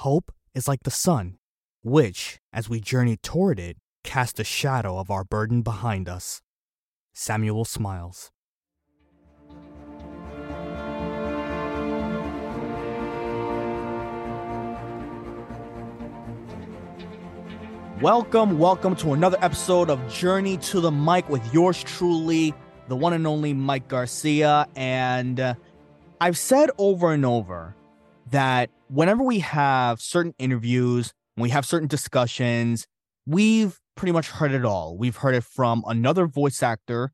Hope is like the sun, which, as we journey toward it, casts a shadow of our burden behind us. Samuel Smiles. Welcome, welcome to another episode of Journey to the Mic with yours truly, the one and only Mike Garcia. And uh, I've said over and over that whenever we have certain interviews, we have certain discussions, we've pretty much heard it all. We've heard it from another voice actor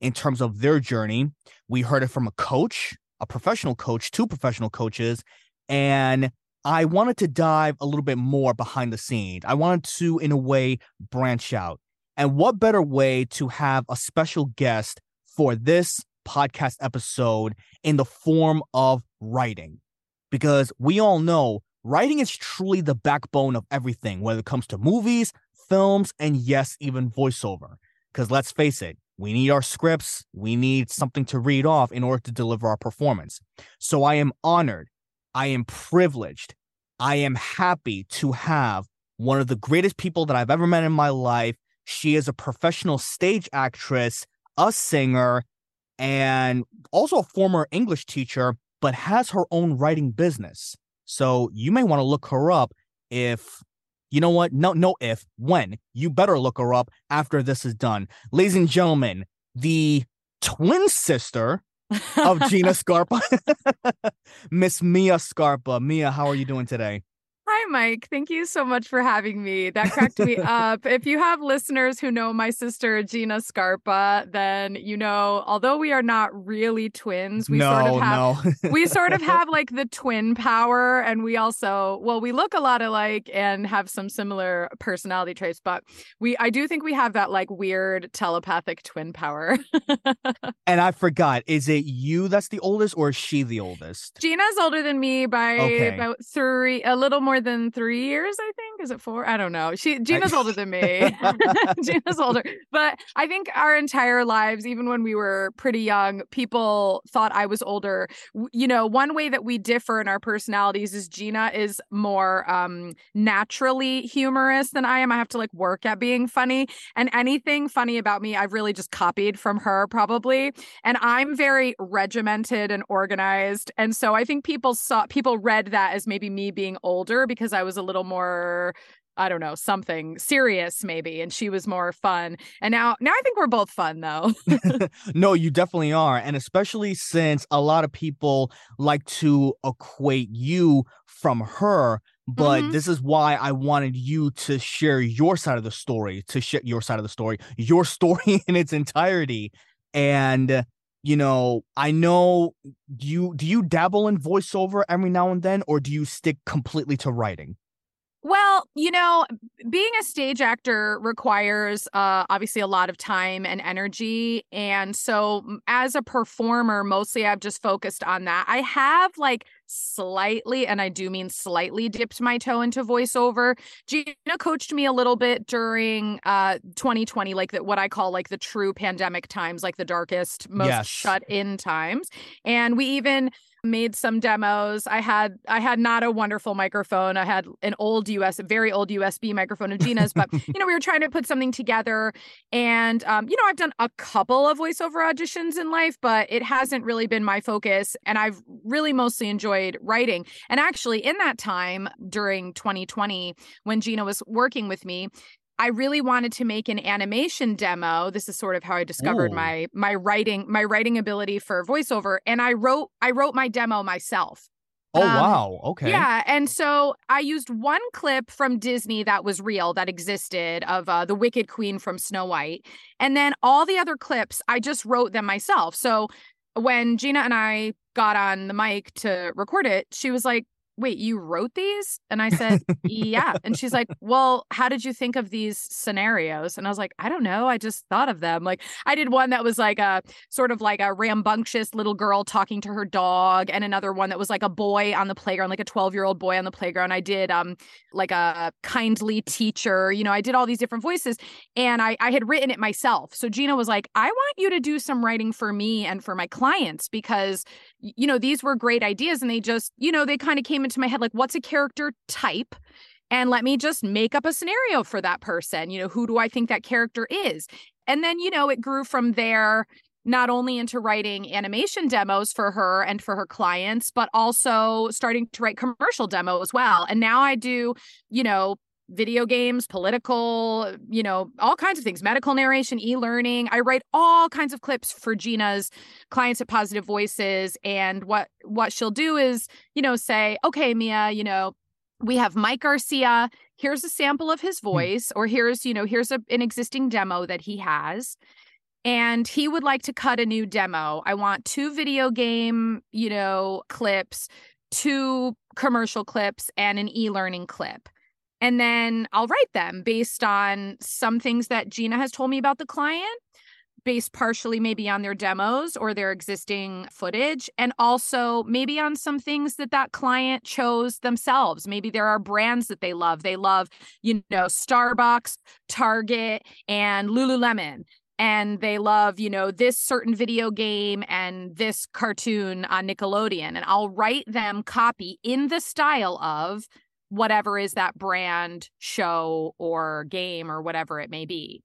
in terms of their journey. We heard it from a coach, a professional coach, two professional coaches, and I wanted to dive a little bit more behind the scenes. I wanted to, in a way, branch out. And what better way to have a special guest for this podcast episode in the form of writing? Because we all know writing is truly the backbone of everything, whether it comes to movies, films, and yes, even voiceover. Because let's face it, we need our scripts, we need something to read off in order to deliver our performance. So I am honored I am privileged. I am happy to have one of the greatest people that I've ever met in my life. She is a professional stage actress, a singer, and also a former English teacher, but has her own writing business. So you may want to look her up if you know what? No, no, if when you better look her up after this is done. Ladies and gentlemen, the twin sister of Gina Scarpa. Miss Mia Scarpa. Mia, how are you doing today? Hi, Mike. Thank you so much for having me. That cracked me up. If you have listeners who know my sister, Gina Scarpa, then you know, although we are not really twins, we no, sort of have no. we sort of have like the twin power. And we also, well, we look a lot alike and have some similar personality traits, but we I do think we have that like weird telepathic twin power. and I forgot, is it you that's the oldest or is she the oldest? Gina's older than me by Okay. about three, a little more than three years, I think. Is it four? I don't know. She Gina's older than me. Gina's older. But I think our entire lives, even when we were pretty young, people thought I was older. You know, one way that we differ in our personalities is Gina is more um naturally humorous than I am. I have to like work at being funny. And anything funny about me, I've really just copied from her, probably. And I'm very regimented and organized. And so I think people saw people read that as maybe me being older because I was a little more I don't know, something serious maybe and she was more fun. And now now I think we're both fun though. no, you definitely are. And especially since a lot of people like to equate you from her. But Mhm. this is why I wanted you to share your side of the story, to share your side of the story, your story in its entirety. And you know, I know you do you dabble in voiceover every now and then, or do you stick completely to writing? Well, you know, being a stage actor requires uh, obviously a lot of time and energy. And so, as a performer, mostly I've just focused on that. I have like slightly, and I do mean slightly, dipped my toe into voiceover. Gina coached me a little bit during uh, 2020, like the, what I call like the true pandemic times, like the darkest, most Yes. shut in times. And we even made some demos. I had I had not a wonderful microphone. I had an old US, very old USB microphone of Gina's, but you know, we were trying to put something together. And um, you know, I've done a couple of voiceover auditions in life, but it hasn't really been my focus. And I've really mostly enjoyed writing. And actually, in that time during 2020, when Gina was working with me, I really wanted to make an animation demo. This is sort of how I discovered Ooh. my my writing my writing ability for voiceover and I wrote I wrote my demo myself. Oh Um, wow, okay. Yeah, and so I used one clip from Disney that was real that existed of uh, the Wicked Queen from Snow White, and then all the other clips I just wrote them myself. So when Gina and I got on the mic to record it, she was like, "Wait, you wrote these?" And I said, "Yeah." And she's like, "Well, how did you think of these scenarios?" And I was like, "I don't know. I just thought of them." Like I did one that was like a sort of like a rambunctious little girl talking to her dog, and another one that was like a boy on the playground, like a 12 year old boy on the playground. I did um like a kindly teacher, you know, I did all these different voices and I, I had written it myself. So Gina was like, I want you to do some writing for me and for my clients because, you know, these were great ideas and they just, you know, they kind of came came into my head like, what's a character type? And let me just make up a scenario for that person. You know, who do I think that character is? And then, you know, it grew from there not only into writing animation demos for her and for her clients, but also starting to write commercial demo as well. And now I do, you know, video games, political, you know, all kinds of things, medical narration, e-learning. I write all kinds of clips for Gina's clients at Positive Voices and what what she'll do is, you know, say, "Okay, Mia, you know, we have Mike Garcia. Here's a sample of his hmm. voice or here's, you know, here's a, an existing demo that he has." and he would like to cut a new demo. I want two video game, you know, clips, two commercial clips, and an e learning clip. And then I'll write them based on some things that Gina has told me about the client, based partially maybe on their demos or their existing footage, and also maybe on some things that that client chose themselves. Maybe there are brands that they love. They love, you know, Starbucks, Target, and Lululemon and they love, you know, this certain video game and this cartoon on Nickelodeon. And I'll write them copy in the style of whatever is that brand, show, or game, or whatever it may be.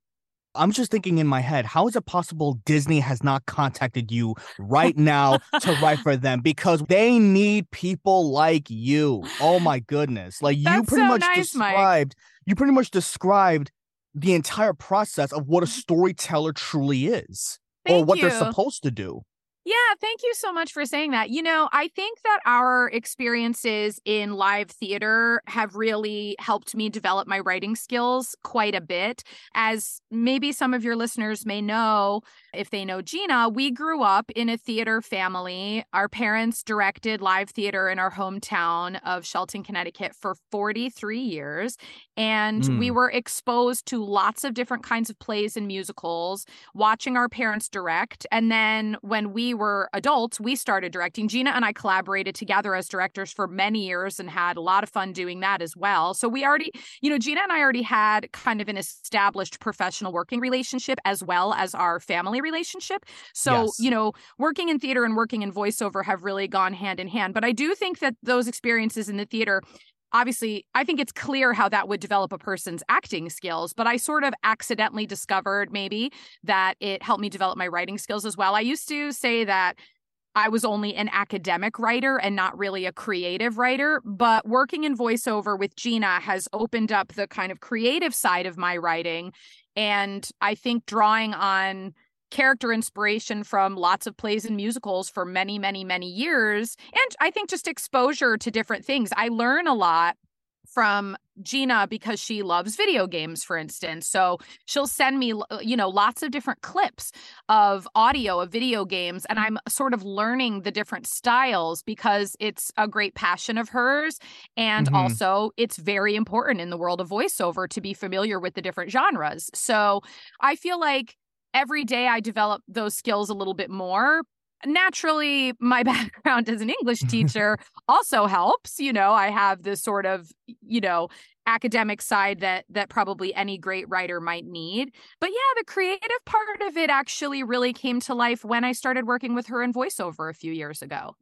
I'm just thinking in my head, how is it possible Disney has not contacted you right now to write for them? Because they need people like you. Oh my goodness. Like That's you pretty so much nice, described Mike. you pretty much described the entire process of what a mm-hmm. storyteller truly is Thank or what you. they're supposed to do. Yeah, thank you so much for saying that. You know, I think that our experiences in live theater have really helped me develop my writing skills quite a bit. As maybe some of your listeners may know, if they know Gina, we grew up in a theater family. Our parents directed live theater in our hometown of Shelton, Connecticut for 43 years. And mm. we were exposed to lots of different kinds of plays and musicals, watching our parents direct. And then when we were adults, we started directing. Gina and I collaborated together as directors for many years and had a lot of fun doing that as well. So we already, you know, Gina and I already had kind of an established professional working relationship as well as our family relationship. So, yes. you know, working in theater and working in voiceover have really gone hand in hand. But I do think that those experiences in the theater obviously i think it's clear how that would develop a person's acting skills but i sort of accidentally discovered maybe that it helped me develop my writing skills as well i used to say that I was only an academic writer and not really a creative writer. But working in voiceover with Gina has opened up the kind of creative side of my writing. And I think drawing on character inspiration from lots of plays and musicals for many, many, many years. And I think just exposure to different things. I learn a lot from Gina because she loves video games, for instance. So she'll send me, you know, lots of different clips of audio of video games. And I'm sort of learning the different styles because it's a great passion of hers. And mm-hmm. also, it's very important in the world of voiceover to be familiar with the different genres. So I feel like every day I develop those skills a little bit more. Naturally, my background as an English teacher also helps. You know, I have this sort of, you know, academic side that that probably any great writer might need. But yeah, the creative part of it actually really came to life when I started working with her in voiceover a few years ago.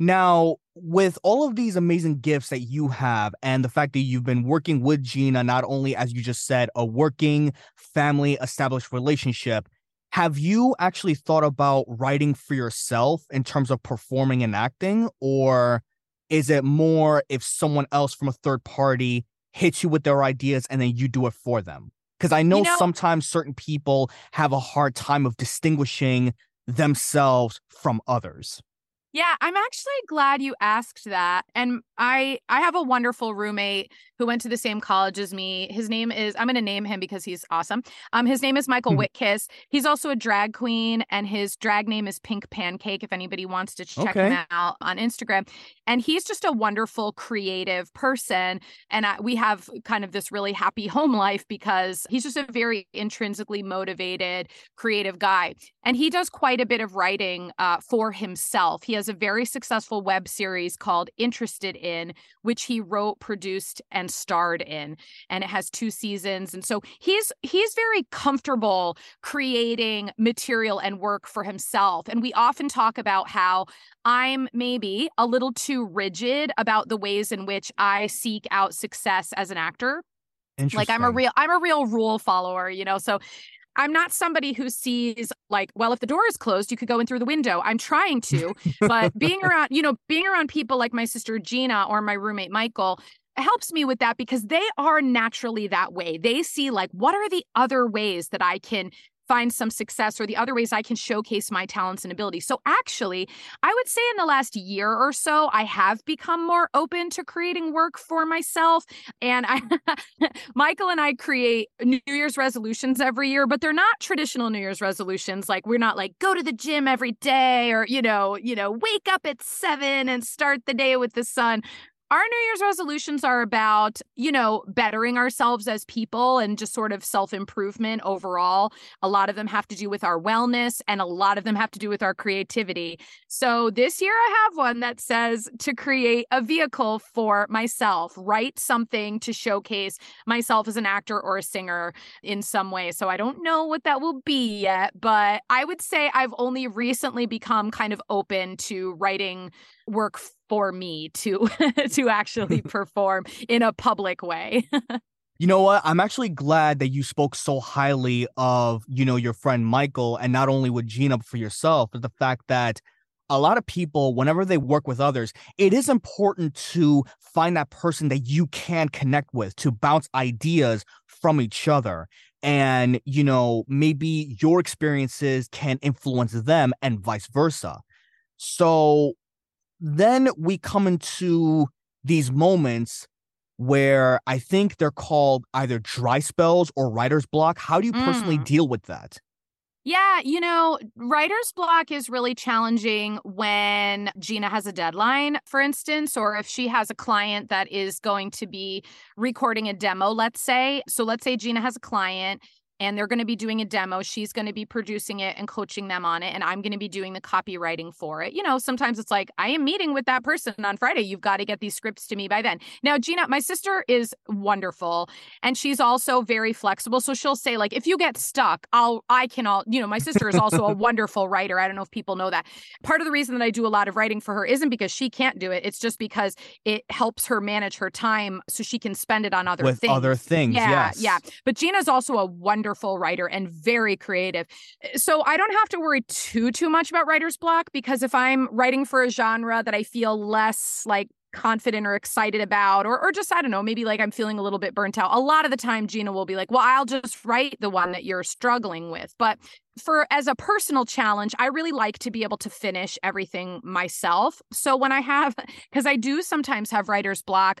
Now, with all of these amazing gifts that you have, and the fact that you've been working with Gina, not only as you just said, a working family established relationship, have you actually thought about writing for yourself in terms of performing and acting? Or is it more if someone else from a third party hits you with their ideas and then you do it for them? Because I know, you know sometimes certain people have a hard time of distinguishing themselves from others. Yeah, I'm actually glad you asked that. And I I have a wonderful roommate who went to the same college as me. His name is I'm going to name him because he's awesome. Um his name is Michael mm-hmm. Whitkiss. He's also a drag queen and his drag name is Pink Pancake if anybody wants to check okay. him out on Instagram. And he's just a wonderful creative person and I, we have kind of this really happy home life because he's just a very intrinsically motivated creative guy. And he does quite a bit of writing uh, for himself. He has a very successful web series called Interested in, which he wrote, produced, and starred in, and it has two seasons. And so he's he's very comfortable creating material and work for himself. And we often talk about how I'm maybe a little too rigid about the ways in which I seek out success as an actor. Like I'm a real I'm a real rule follower, you know. So I'm not somebody who sees like, well, if the door is closed, you could go in through the window. I'm trying to, but being around, you know, being around people like my sister Gina or my roommate Michael helps me with that because they are naturally that way. They see like, what are the other ways that I can find some success or the other ways I can showcase my talents and abilities. So, actually, I would say in the last year or so, I have become more open to creating work for myself. And I, Michael and I create New Year's resolutions every year, but they're not traditional New Year's resolutions. Like, we're not like go to the gym every day or, you know, you know, wake up at seven and start the day with the sun our New Year's resolutions are about, you know, bettering ourselves as people and just sort of self improvement overall. A lot of them have to do with our wellness and a lot of them have to do with our creativity. So this year I have one that says to create a vehicle for myself, write something to showcase myself as an actor or a singer in some way. So I don't know what that will be yet, but I would say I've only recently become kind of open to writing work for me to to actually perform in a public way. you know what? I'm actually glad that you spoke so highly of, you know, your friend Michael and not only with Gina but for yourself, but the fact that a lot of people, whenever they work with others, it is important to find that person that you can connect with to bounce ideas from each other. And, you know, maybe your experiences can influence them and vice versa. So, then we come into these moments where I think they're called either dry spells or writer's block. How do you personally mm. deal with that? Yeah, you know, writer's block is really challenging when Gina has a deadline, for instance, or if she has a client that is going to be recording a demo, let's say. So let's say Gina has a client and they're going to be doing a demo. She's going to be producing it and coaching them on it. And I'm going to be doing the copywriting for it. You know, sometimes it's like, I am meeting with that person on Friday. You've got to get these scripts to me by then. Now, Gina, my sister is wonderful and she's also very flexible. So she'll say, like, if you get stuck, I'll, I can all, you know, my sister is also a wonderful writer. I don't know if people know that. Part of the reason that I do a lot of writing for her isn't because she can't do it. It's just because it helps her manage her time so she can spend it on other with things. other things. Yeah. Yes. Yeah. But Gina's also a wonderful wonderful writer and very creative. Eh, so I don't have to worry too too much about writer's block because if I'm writing for a genre that I feel less like confident or excited about or or just I don't know maybe like I'm feeling a little bit burnt out a lot of the time Gina will be like well I'll just write the one that you're struggling with but for as a personal challenge I really like to be able to finish everything myself so when I have cuz I do sometimes have writer's block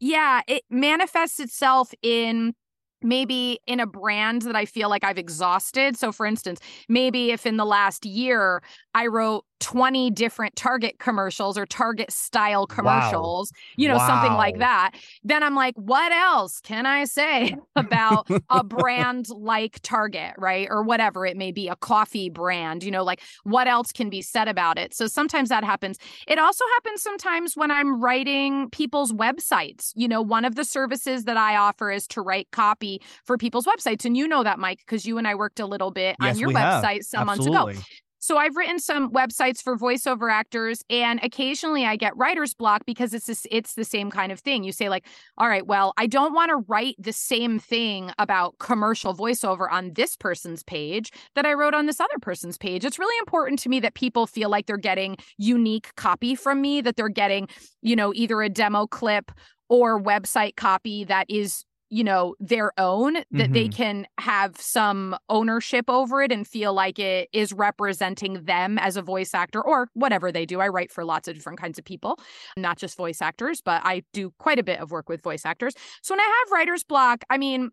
yeah it manifests itself in maybe in a brand that I feel like I've exhausted. So, for instance, maybe if in the last year I wrote 20 different Target commercials or Target style commercials, wow. you know, wow. something like that, then I'm like, what else can I say about a brand like Target, right? Or whatever it may be, a coffee brand, you know, like what else can be said about it? So sometimes that happens. It also happens sometimes when I'm writing people's websites. You know, one of the services that I offer is to write copy for people's websites. And you know that, Mike, because you and I worked a little bit yes, on your website have. some Absolutely. months ago. So I've written some websites for voiceover actors and occasionally I get writer's block because it's this, it's the same kind of thing. You say like, "All right, well, I don't want to write the same thing about commercial voiceover on this person's page that I wrote on this other person's page." It's really important to me that people feel like they're getting unique copy from me, that they're getting, you know, either a demo clip or website copy that is you know their own that mm-hmm. they can have some ownership over it and feel like it is representing them as a voice actor or whatever they do i write for lots of different kinds of people not just voice actors but i do quite a bit of work with voice actors so when i have writer's block i mean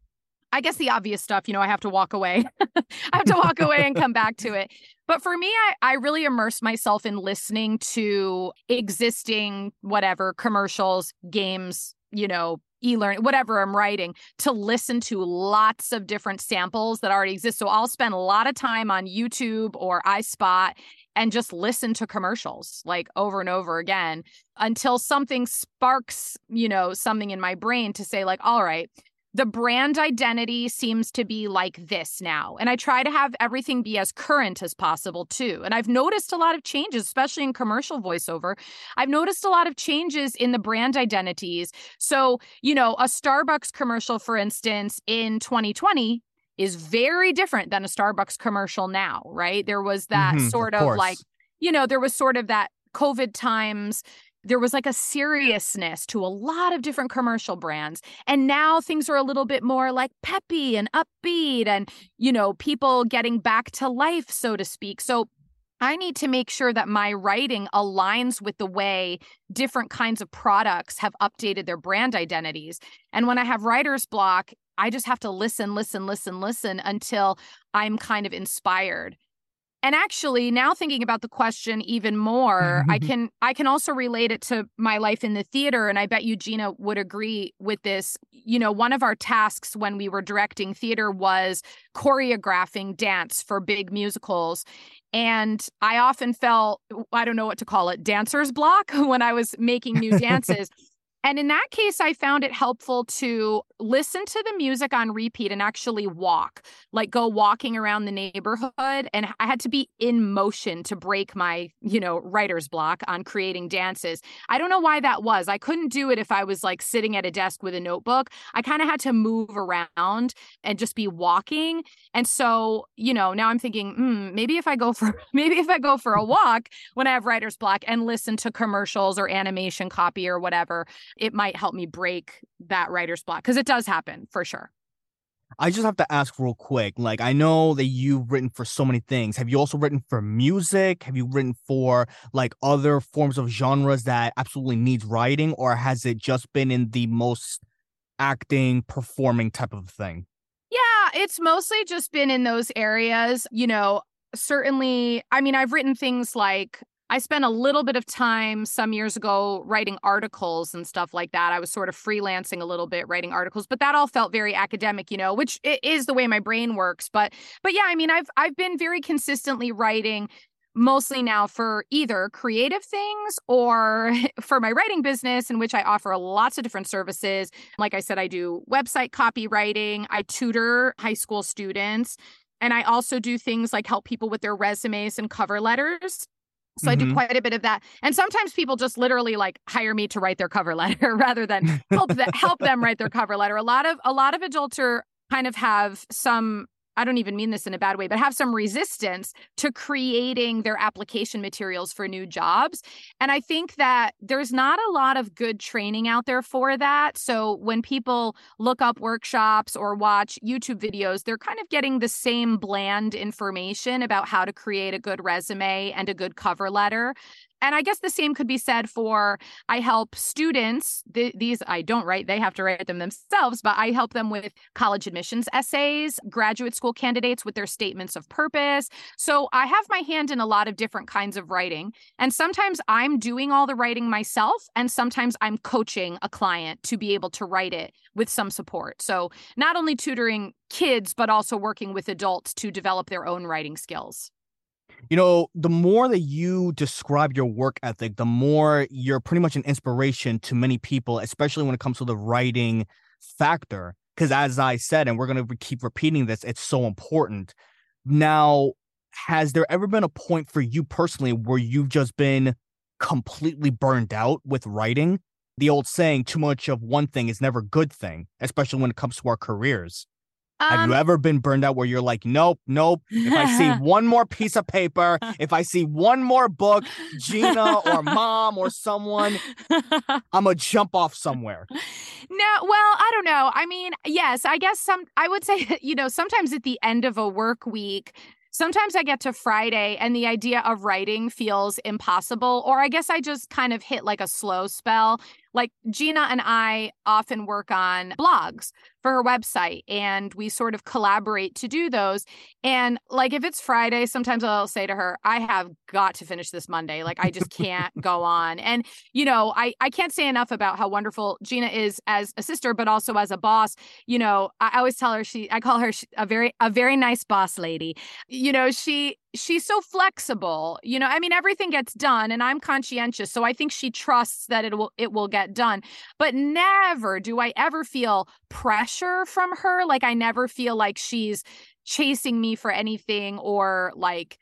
I guess the obvious stuff, you know, I have to walk away. I have to walk away and come back to it. But for me, I, I really immerse myself in listening to existing whatever commercials, games, you know, e-learning whatever i'm writing to listen to lots of different samples that already exist. So i'll spend a lot of time on youtube or ispot and just listen to commercials like over and over again until something sparks you know something in my brain to say like all right the brand identity seems to be like this now. And I try to have everything be as current as possible too. And I've noticed a lot of changes, especially in commercial voiceover. I've noticed a lot of changes in the brand identities. So, you know, a Starbucks commercial, for instance, in 2020 is very different than a Starbucks commercial now, right? There was that mm-hmm, sort of, of like, you know, there was sort of that COVID times there was like a seriousness to a lot of different commercial brands and now things are a little bit more like peppy and upbeat and you know people getting back to life so to speak so I need to make sure that my writing aligns with the way different kinds of products have updated their brand identities. And when I have writer's block, I just have to listen, listen, listen, listen until I'm kind of inspired and actually now thinking about the question even more i mm-hmm. can i can also relate it to my life in the theater and i bet eugenia would agree with this. You know one of our tasks when we were directing theater was choreographing dance for big musicals. And i often felt i don't know what to call it dancer's block when i was making new dances and in that case, I found it helpful to listen to the music on repeat and actually walk, like go walking around the neighborhood. And I had to be in motion to break my, you know, writer's block on creating dances. I don't know why that was. I couldn't do it if I was like sitting at a desk with a notebook. I kind of had to move around and just be walking. And so, you know, now I'm thinking, hmm, maybe if I go for, maybe if I go for a walk when I have writer's block and listen to commercials or animation copy or whatever it might help me break that writer's block because it does happen for sure. I just have to ask real quick. Like, I know that you've written for so many things. Have you also written for music? Have you written for like other forms of genres that absolutely needs writing, or has it just been in the most acting, performing type of thing? Yeah, it's mostly just been in those areas. You know, certainly, I mean, I've written things like I spent a little bit of time some years ago writing articles and stuff like that. I was sort of freelancing a little bit writing articles, but that all felt very academic, you know, which is the way my brain works. But but yeah, I mean, I've I've been very consistently writing mostly now for either creative things or for my writing business in which I offer lots of different services. Like I said, I do website copywriting, I tutor high school students, and I also do things like help people with their resumes and cover letters. So mm-hmm. I do mm-hmm. quite a bit of that. And sometimes people just literally like hire me to write their cover letter rather than help them help them write their cover letter. A lot of a lot of adults are kind of have some I don't even mean this in a bad way, but have some resistance to creating their application materials for new jobs. And I think that there's not a lot of good training out there for that. So when people look up workshops or watch YouTube videos, they're kind of getting the same bland information about how to create a good resume and a good cover letter and I guess the same could be said for I help students. Th- these I don't write, they have to write them themselves, but I help them with college admissions essays, graduate school candidates with their statements of purpose. So I have my hand in a lot of different kinds of writing. And sometimes I'm doing all the writing myself, and sometimes I'm coaching a client to be able to write it with some support. So not only tutoring kids, but also working with adults to develop their own writing skills. You know, the more that you describe your work ethic, the more you're pretty much an inspiration to many people, especially when it comes to the writing factor. Because as I said, and we're going to keep repeating this, it's so important. Now, has there ever been a point for you personally where you've just been completely burned out with writing? The old saying, too much of one thing is never a good thing, especially when it comes to our careers. Um, Have you um, ever been burned out where you're like, nope, nope. If I see one more piece of paper, if I see one more book, Gina or mom or someone, I'm gonna jump off somewhere. No, well, I don't know. I mean, yes, I guess some. I would say, you know, sometimes at the end of a work week, sometimes I get to Friday and the idea of writing feels impossible, or I guess I just kind of hit like a slow spell. Like Gina and I often work on blogs. For her website and we sort of collaborate to do those. And like if it's Friday, sometimes I'll say to her, I have got to finish this Monday. Like I just can't go on. And you know, I I can't say enough about how wonderful Gina is as a sister, but also as a boss. You know, I always tell her she I call her a very a very nice boss lady. You know, she she's so flexible you know i mean everything gets done and i'm conscientious so i think she trusts that it will it will get done but never do i ever feel pressure from her like i never feel like she's chasing me for anything or like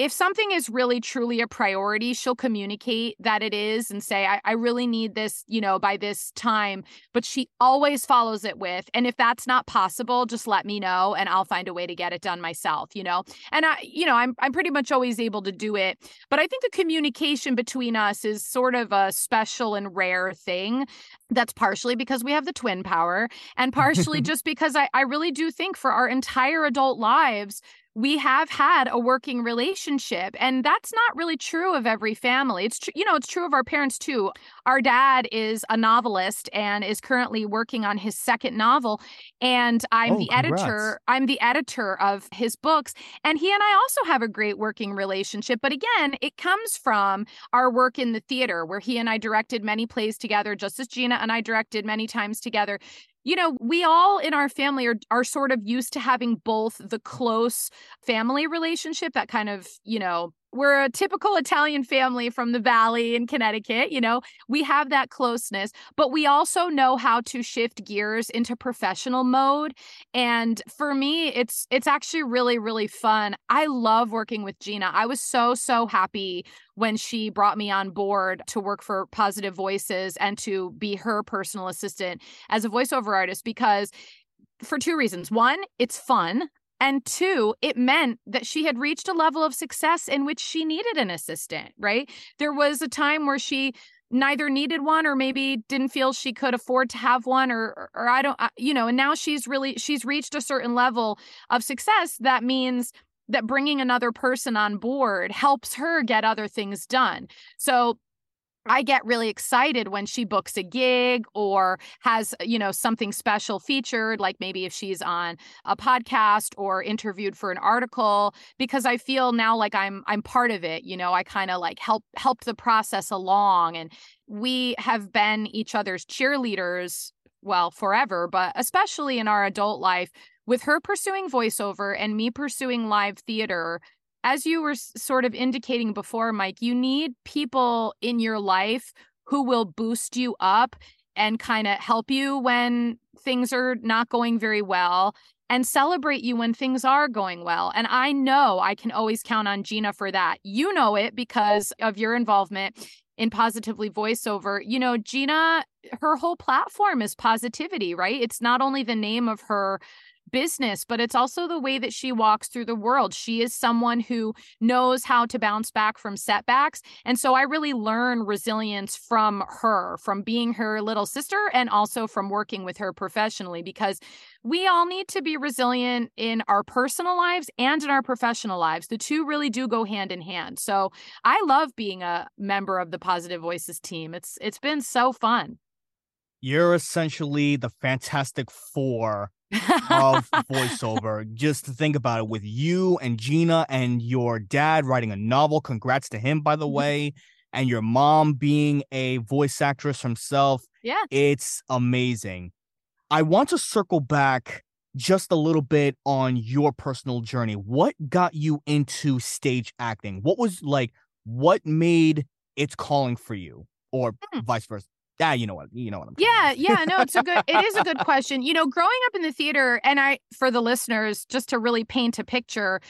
if something is really truly a priority, she'll communicate that it is and say, I, I, really need this, you know, by this time. But she always follows it with, and if that's not possible, just let me know and I'll find a way to get it done myself, you know? And I, you know, I'm I'm pretty much always able to do it. But I think the communication between us is sort of a special and rare thing. That's partially because we have the twin power, and partially just because I, I really do think for our entire adult lives, we have had a working relationship and that's not really true of every family. It's true you know it's true of our parents too. Our dad is a novelist and is currently working on his second novel and i'm oh, the congrats. editor i'm the editor of his books and he and i also have a great working relationship but again it comes from our work in the theater where he and i directed many plays together just as gina and i directed many times together you know, we all in our family are are sort of used to having both the close family relationship that kind of, you know, we're a typical Italian family from the valley in Connecticut, you know. We have that closeness, but we also know how to shift gears into professional mode. And for me, it's it's actually really really fun. I love working with Gina. I was so so happy when she brought me on board to work for Positive Voices and to be her personal assistant as a voiceover artist because for two reasons. One, it's fun. And two, it meant that she had reached a level of success in which she needed an assistant, right? There was a time where she neither needed one or maybe didn't feel she could afford to have one or or I don't you know and now she's really she's reached a certain level of success that means that bringing another person on board helps her get other things done. So I get really excited when she books a gig or has, you know, something special featured, like maybe if she's on a podcast or interviewed for an article, because I feel now like I'm I'm part of it. You know, I kind of like help help the process along. And we have been each other's cheerleaders, well, forever, but especially in our adult life, with her pursuing voiceover and me pursuing live theater as you were sort of indicating before, Mike, you need people in your life who will boost you up and kind of help you when things are not going very well and celebrate you when things are going well. And I know I can always count on Gina for that. You know it because of your involvement in Positively Voiceover. You know, Gina, her whole platform is positivity, right? It's not only the name of her business, but it's also the way that she walks through the world. She is someone who knows how to bounce back from setbacks. And so I really learn resilience from her, from being her little sister, and also from working with her professionally, because we all need to be resilient in our personal lives and in our professional lives. The two really do go hand in hand. So I love being a member of the Positive Voices team. It's it's been so fun. You're essentially the Fantastic Four of voiceover. Just to think about it, with you and Gina and your dad writing a novel. Congrats to him, by the mm-hmm. way. And your mom being a voice actress herself. Yeah. It's amazing. I want to circle back just a little bit on your personal journey. What got you into stage acting? What was like, what made its calling for you, or hmm. vice versa? Yeah, you know what, you know what I'm. Yeah, yeah, no, it's a good, it is a good question. You know, growing up in the theater, and I, for the listeners, just to really paint a picture,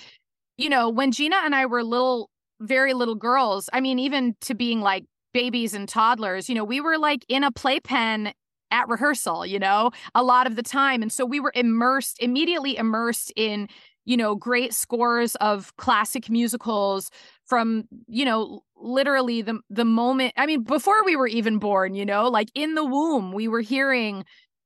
you know, when Gina and I were little, very little girls, I mean, even to being like babies and toddlers, you know, we were like in a playpen at rehearsal, you know, a lot of the time. And so we were immersed, immediately immersed in, you know, great scores of classic musicals from, you know, literally the the moment i mean before we were even born you know like in the womb we were hearing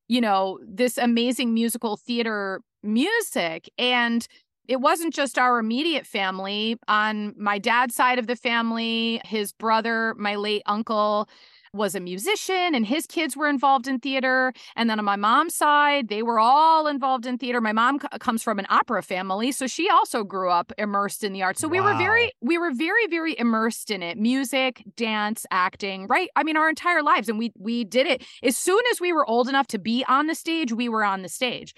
you know this amazing musical theater music. And it wasn't just our immediate family. On my dad's side of the family his brother my late uncle was a musician and his kids were involved in theater. And then on my mom's side, they were all involved in theater. My mom c- comes from an opera family, so she also grew up immersed in the arts. So we were very we were very very immersed in it. Music, dance, acting, right? I mean our entire lives and we we did it as soon as we were old enough to be on the stage, we were on the stage.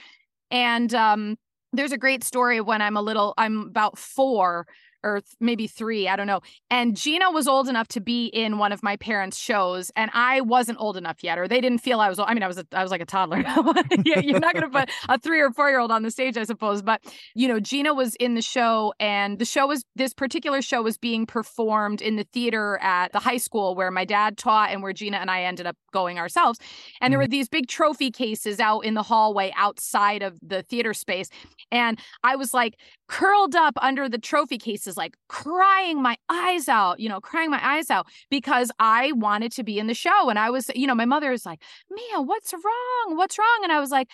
And um there's a great story when I'm a little I'm about 4 or th- maybe three, I don't know. And Gina was old enough to be in one of my parents' shows, and I wasn't old enough yet, or they didn't feel I was. I mean, I was a, I was like a toddler. You're not going to put a three or four year old on the stage, I suppose. But you know, Gina was in the show, and the show was this particular show was being performed in the theater at the high school where my dad taught, and where Gina and I ended up going ourselves. And there mm-hmm. were these big trophy cases out in the hallway outside of the theater space, and I was like curled up under the trophy cases, like crying my eyes out, you know, crying my eyes out because I wanted to be in the show. And I was, you know, my mother was like, Mia, what's wrong? What's wrong? And I was like,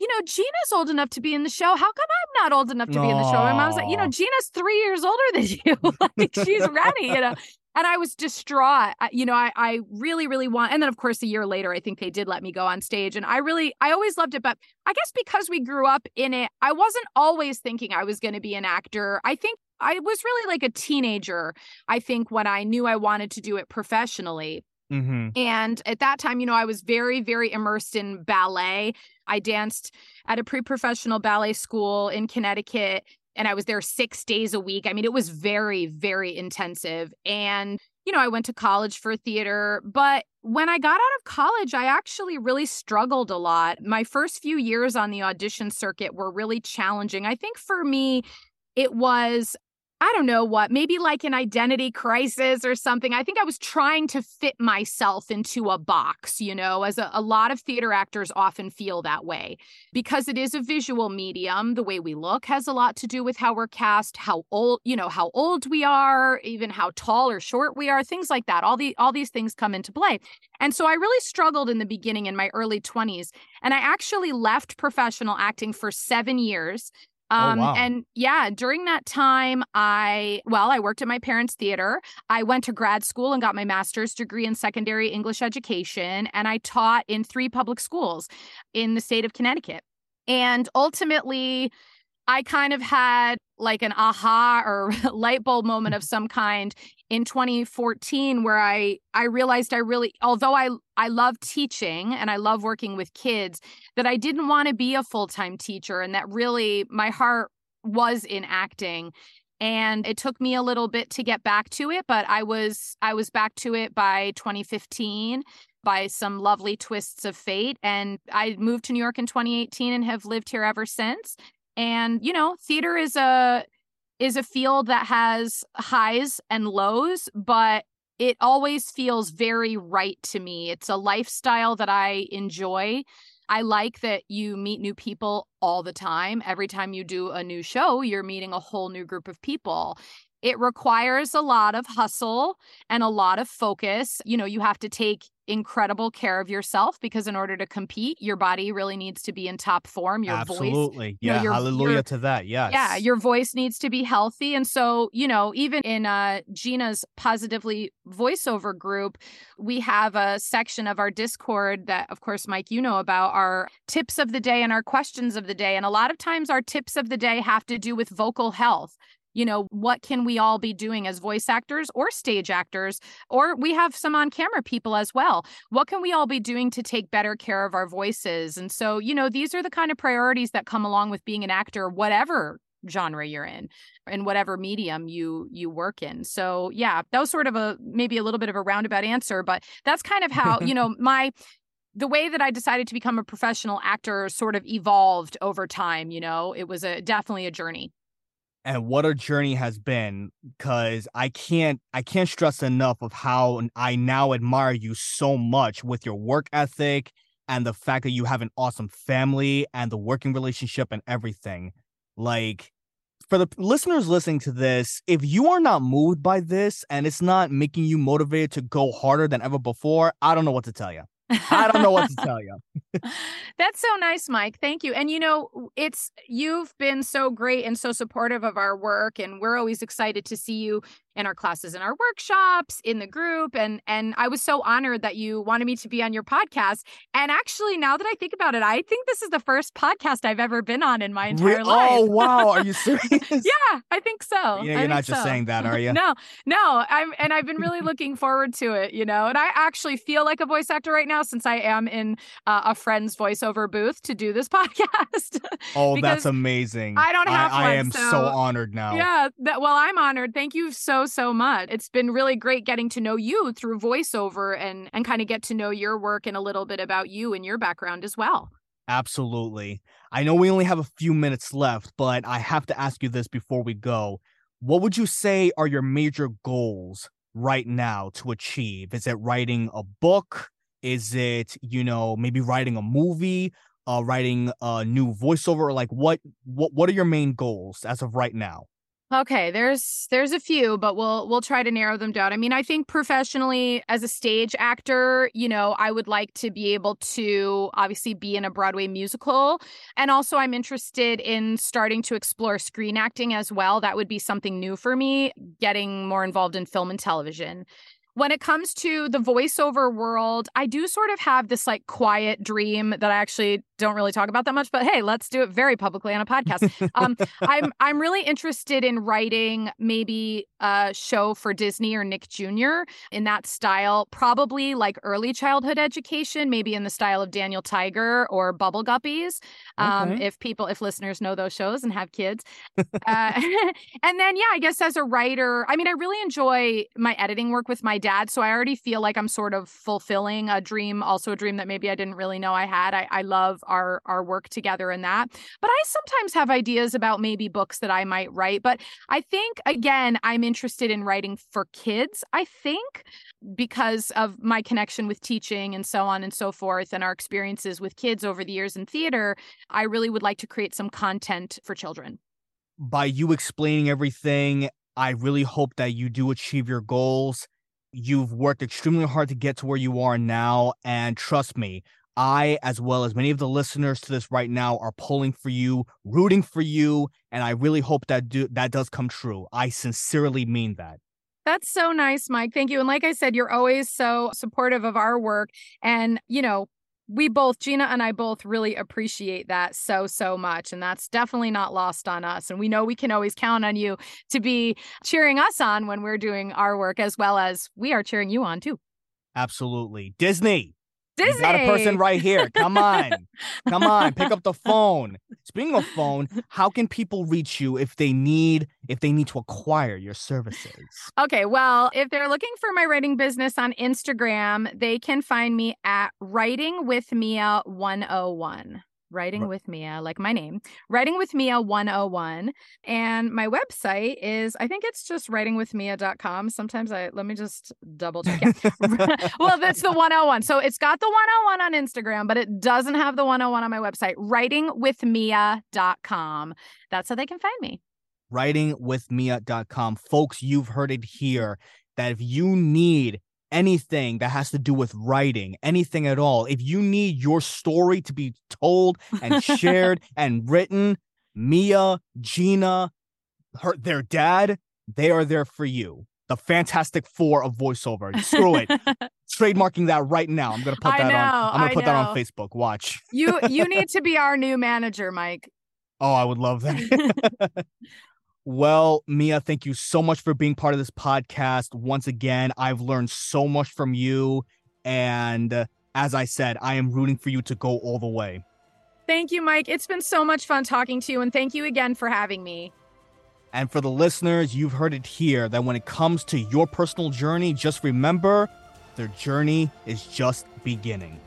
you know, Gina's old enough to be in the show. How come I'm not old enough to be in the show? And I was like, you know, Gina's three years older than you. like she's ready, you know and I was distraught. You know, I, I really, really want, and then of course, a year later, I think they did let me go on stage. And I really, I always loved it. But I guess because we grew up in it, I wasn't always thinking I was going to be an actor. I think I was really like a teenager, I think, when I knew I wanted to do it professionally. Mm-hmm. And at that time, you know, I was very, very immersed in ballet. I danced at a pre professional ballet school in Connecticut and I was there six days a week. I mean, it was very, very intensive. And, you know, I went to college for theater. But when I got out of college, I actually really struggled a lot. My first few years on the audition circuit were really challenging. I think for me, it was I don't know what, maybe like an identity crisis or something. I think I was trying to fit myself into a box, you know, as a, a, lot of theater actors often feel that way because it is a visual medium. The way we look has a lot to do with how we're cast, how old, you know, how old we are, even how tall or short we are, things like that. All the all these things come into play. And so I really struggled in the beginning in my early 20s. And I actually left professional acting for seven years um, oh, wow. and yeah, during that time, I, well, I worked at my parents' theater. I went to grad school and got my master's degree in secondary English education. And I taught in three public schools in the state of Connecticut. And ultimately, I kind of had like an aha or light bulb moment of mm-hmm. some kind in 2014 where I I realized I really although I I love teaching and I love working with kids that I didn't want to be a full-time teacher and that really my heart was in acting. And it took me a little bit to get back to it but I was I was back to it by 2015 by some lovely twists of fate. And I moved to New York in 2018 and have lived here ever since and you know theater is a is a field that has highs and lows but it always feels very right to me. It's a lifestyle that i enjoy. I like that you meet new people all the time. Every time you do a new show you're meeting a whole new group of people it requires a lot of hustle and a lot of focus. You know, you have to take incredible care of yourself because in order to compete, your body really needs to be in top form. Your Absolutely. voice. Absolutely. Yeah. You know, your, hallelujah your, to that. Yes. Yeah. Your voice needs to be healthy. And so, you know, even in uh, Gina's positively voiceover group, we have a section of our Discord that, of course, Mike, you know about our tips of the day and our questions of the day. And a lot of times our tips of the day have to do with vocal health you know, what can we all be doing as voice actors or stage actors? Or we have some on camera people as well. What can we all be doing to take better care of our voices? And so, you know, these are the kind of priorities that come along with being an actor, whatever genre you're in in whatever medium you you work in so yeah that was sort of a maybe a little bit of a roundabout answer but that's kind of how you know my the way that I decided to become a professional actor sort of evolved over time. You know, it was a definitely a journey and what a journey has been because i can't i can't stress enough of how i now admire you so much with your work ethic and the fact that you have an awesome family and the working relationship and everything. Like for the listeners listening to this if you are not moved by this and it's not making you motivated to go harder than ever before i don't know what to tell you I don't know what to tell you. That's so nice, Mike. Thank you. And you know, it's you've been so great and so supportive of our work and we're always excited to see you, in our classes and our workshops, in the group. And and I was so honored that you wanted me to be on your podcast. And actually, now that I think about it, I think this is the first podcast I've ever been on in my entire Re- life. Oh wow, are you serious? yeah, I think so. Yeah, you're not just so. saying that, are you? no, no. I'm and I've been really looking forward to it, you know. And I actually feel like a voice actor right now since I am in uh, a friend's voiceover booth to do this podcast. Oh, that's amazing. I don't have I, I am so, so- honored now. Yeah, that, well, I'm honored. Thank you so so much. It's been really great getting to know you through voiceover and and kind of get to know your work and a little bit about you and your background as well. Absolutely. I know we only have a few minutes left, but I have to ask you this before we go. What would you say are your major goals right now to achieve? Is it writing a book? Is it, you know, maybe writing a movie, uh writing a new voiceover? Like what what what are your main goals as of right now? Okay, there's there's a few, but we'll we'll try to narrow them down. I mean, I think professionally as a stage actor, you know, I would like to be able to obviously be in a Broadway musical, and also I'm interested in starting to explore screen acting as well. That would be something new for me, getting more involved in film and television. When it comes to the voiceover world, I do sort of have this like quiet dream that I actually don't really talk about that much, but hey, let's do it very publicly on a podcast. Um, I'm I'm really interested in writing maybe a show for Disney or Nick Jr. in that style, probably like early childhood education, maybe in the style of Daniel Tiger or Bubble Guppies. Um, Okay. if people, if listeners know those shows and have kids, uh, and then yeah, I guess as a writer, I mean, I really enjoy my editing work with my dad, so I already feel like I'm sort of fulfilling a dream, also a dream that maybe I didn't really know I had. I, I love our our work together in that. But I sometimes have ideas about maybe books that I might write. But I think, again, I'm interested in writing for kids, I think, because of my connection with teaching and so on and so forth, and our experiences with kids over the years in theater. I really would like to create some content for children. by you explaining everything, I really hope that you do achieve your goals. You've worked extremely hard to get to where you are now. And trust me, I, as well as many of the listeners to this right now, are pulling for you, rooting for you. And I really hope that do- that does come true. I sincerely mean that. That's so nice, Mike. Thank you. And like I said, you're always so supportive of our work. And, you know, we both, Gina and I both really appreciate that so, so much. And that's definitely not lost on us. And we know we can always count on you to be cheering us on when we're doing our work, as well as we are cheering you on too. Absolutely. Disney. You got a person right here. Come on. Come on. Pick up the phone. Speaking of phone, how can people reach you if they need if they need to acquire your services? Okay, well, if they're looking for my writing business on Instagram, they can find me at Writing with Mia 101. Writing Ri- with Mia, like my name, Writing with Mia 101. And my website is, I think it's just writingwithmia.com. Sometimes I, let me just double check. Yeah. well, that's the 101. So it's got the 101 on Instagram, but it doesn't have the 101 on my website, writingwithmia.com. That's how they can find me. writingwithmia.com. Folks, you've heard it here that if you need anything that has to do with writing, anything at all, if you need your story to be told and shared and written, Mia, Gina, her their dad, they are there for you. The Fantastic Four of voiceover. Screw it. Trademarking that right now. I'm gonna put that on. I'm gonna I put that on. Facebook. Watch. you you need to be our new manager, Mike. Oh, I would love that. Well, Mia, thank you so much for being part of this podcast. Once again, I've learned so much from you. And uh, as I said, I am rooting for you to go all the way. Thank you, Mike. It's been so much fun talking to you, and thank you again for having me. And for the listeners, you've heard it here that when it comes to your personal journey, just remember their journey is just beginning.